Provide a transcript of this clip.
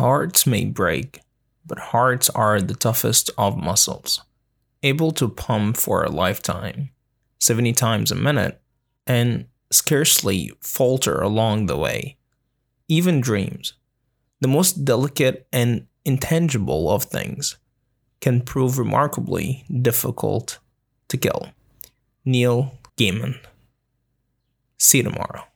Hearts may break, but hearts are the toughest of muscles, able to pump for a lifetime, 70 times a minute, and scarcely falter along the way. Even dreams, the most delicate and intangible of things, can prove remarkably difficult to kill. Neil Gaiman. See you tomorrow.